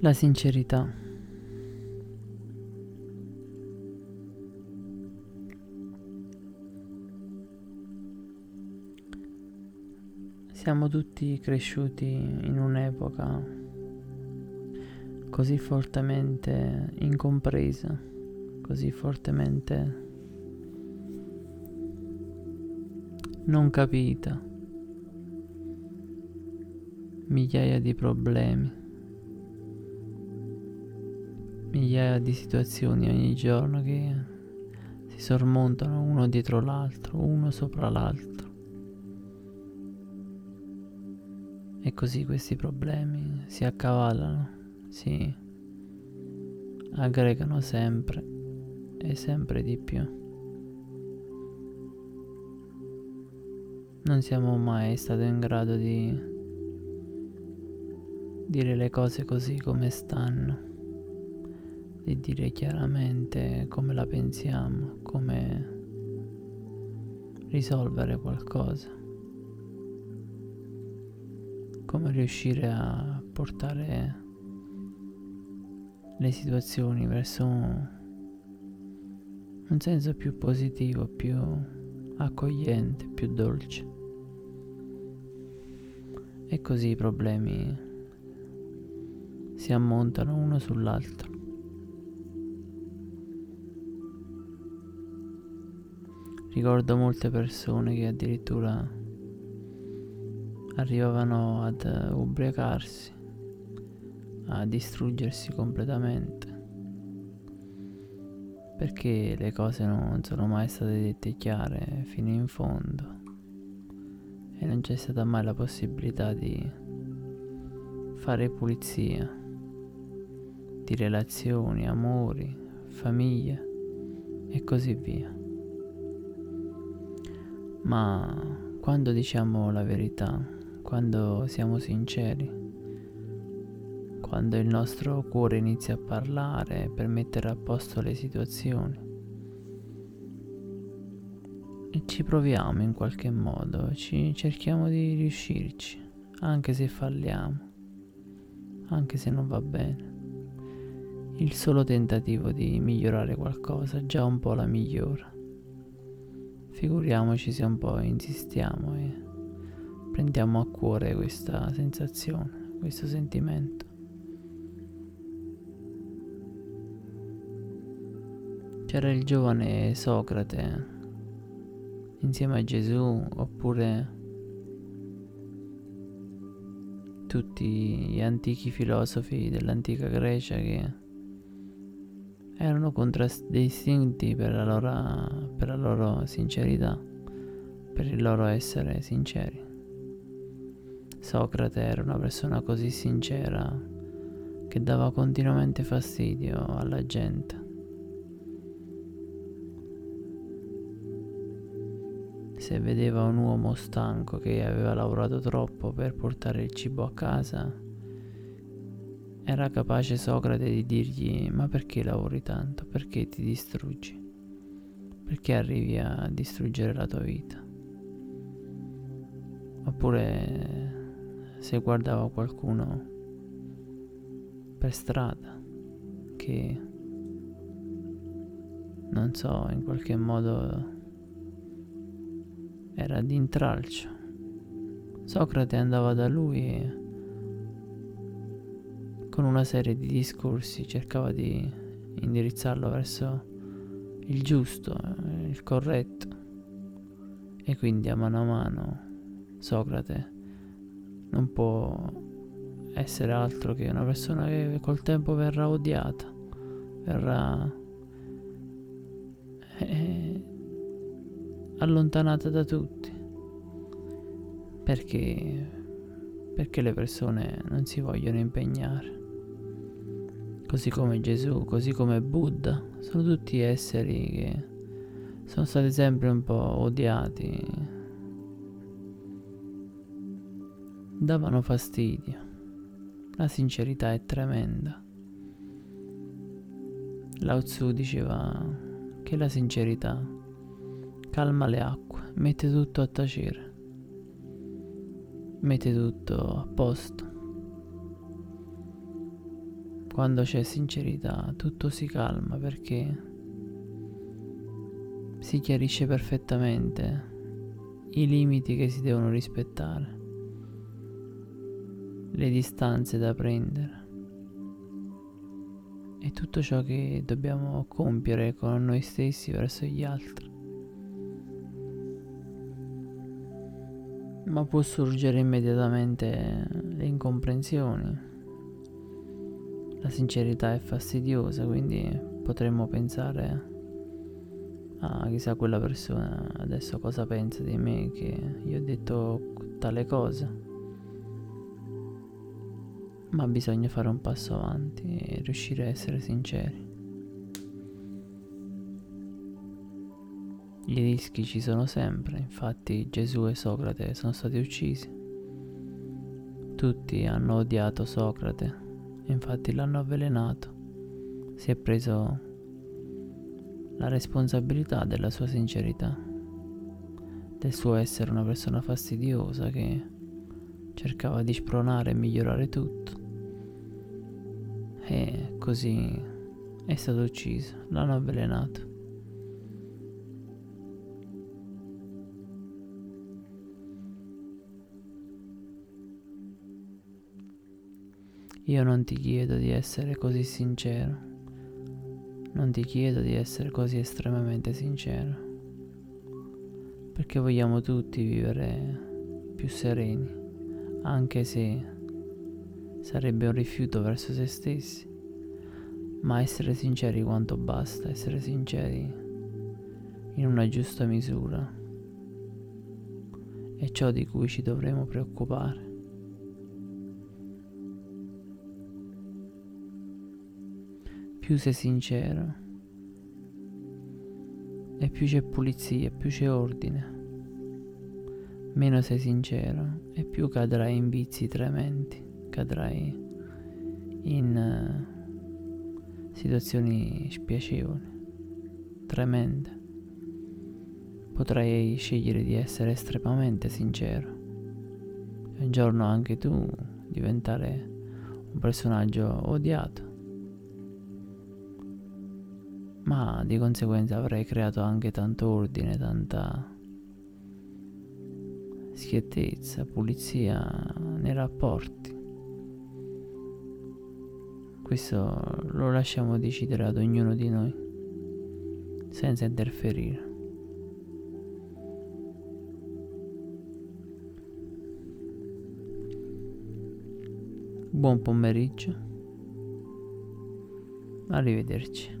La sincerità. Siamo tutti cresciuti in un'epoca così fortemente incompresa, così fortemente non capita, migliaia di problemi, migliaia di situazioni ogni giorno che si sormontano uno dietro l'altro, uno sopra l'altro. E così questi problemi si accavallano, si aggregano sempre e sempre di più. Non siamo mai stati in grado di dire le cose così come stanno, di dire chiaramente come la pensiamo, come risolvere qualcosa come riuscire a portare le situazioni verso un senso più positivo, più accogliente, più dolce. E così i problemi si ammontano uno sull'altro. Ricordo molte persone che addirittura arrivavano ad ubriacarsi, a distruggersi completamente, perché le cose non sono mai state dette chiare fino in fondo e non c'è stata mai la possibilità di fare pulizia di relazioni, amori, famiglie e così via. Ma quando diciamo la verità, quando siamo sinceri, quando il nostro cuore inizia a parlare per mettere a posto le situazioni. E ci proviamo in qualche modo, ci cerchiamo di riuscirci, anche se falliamo, anche se non va bene. Il solo tentativo di migliorare qualcosa già un po' la migliora. Figuriamoci se un po' insistiamo e prendiamo a cuore questa sensazione, questo sentimento. C'era il giovane Socrate insieme a Gesù oppure tutti gli antichi filosofi dell'antica Grecia che erano contraddistinti per la loro, per la loro sincerità, per il loro essere sinceri. Socrate era una persona così sincera che dava continuamente fastidio alla gente. Se vedeva un uomo stanco che aveva lavorato troppo per portare il cibo a casa, era capace Socrate di dirgli ma perché lavori tanto? Perché ti distruggi? Perché arrivi a distruggere la tua vita? Oppure se guardava qualcuno per strada che non so, in qualche modo era di intralcio. Socrate andava da lui e con una serie di discorsi cercava di indirizzarlo verso il giusto, il corretto. E quindi a mano a mano Socrate non può essere altro che una persona che col tempo verrà odiata, verrà eh, allontanata da tutti. Perché? Perché le persone non si vogliono impegnare. Così come Gesù, così come Buddha, sono tutti esseri che sono stati sempre un po' odiati, davano fastidio. La sincerità è tremenda. Lao Tzu diceva che la sincerità calma le acque, mette tutto a tacere, mette tutto a posto. Quando c'è sincerità tutto si calma perché si chiarisce perfettamente i limiti che si devono rispettare, le distanze da prendere e tutto ciò che dobbiamo compiere con noi stessi verso gli altri. Ma può sorgere immediatamente le incomprensioni. La sincerità è fastidiosa, quindi potremmo pensare ah chissà quella persona adesso cosa pensa di me che io ho detto tale cosa. Ma bisogna fare un passo avanti e riuscire a essere sinceri. I rischi ci sono sempre, infatti Gesù e Socrate sono stati uccisi. Tutti hanno odiato Socrate, infatti l'hanno avvelenato. Si è preso la responsabilità della sua sincerità, del suo essere una persona fastidiosa che cercava di spronare e migliorare tutto. E così è stato ucciso, l'hanno avvelenato. Io non ti chiedo di essere così sincero. Non ti chiedo di essere così estremamente sincero, perché vogliamo tutti vivere più sereni, anche se sarebbe un rifiuto verso se stessi, ma essere sinceri quanto basta, essere sinceri in una giusta misura. È ciò di cui ci dovremo preoccupare. Più sei sincero e più c'è pulizia, più c'è ordine. Meno sei sincero e più cadrai in vizi tremendi, cadrai in uh, situazioni spiacevoli, tremende. Potrai scegliere di essere estremamente sincero e un giorno anche tu diventare un personaggio odiato ma di conseguenza avrei creato anche tanto ordine, tanta schiettezza, pulizia nei rapporti. Questo lo lasciamo decidere ad ognuno di noi, senza interferire. Buon pomeriggio. Arrivederci.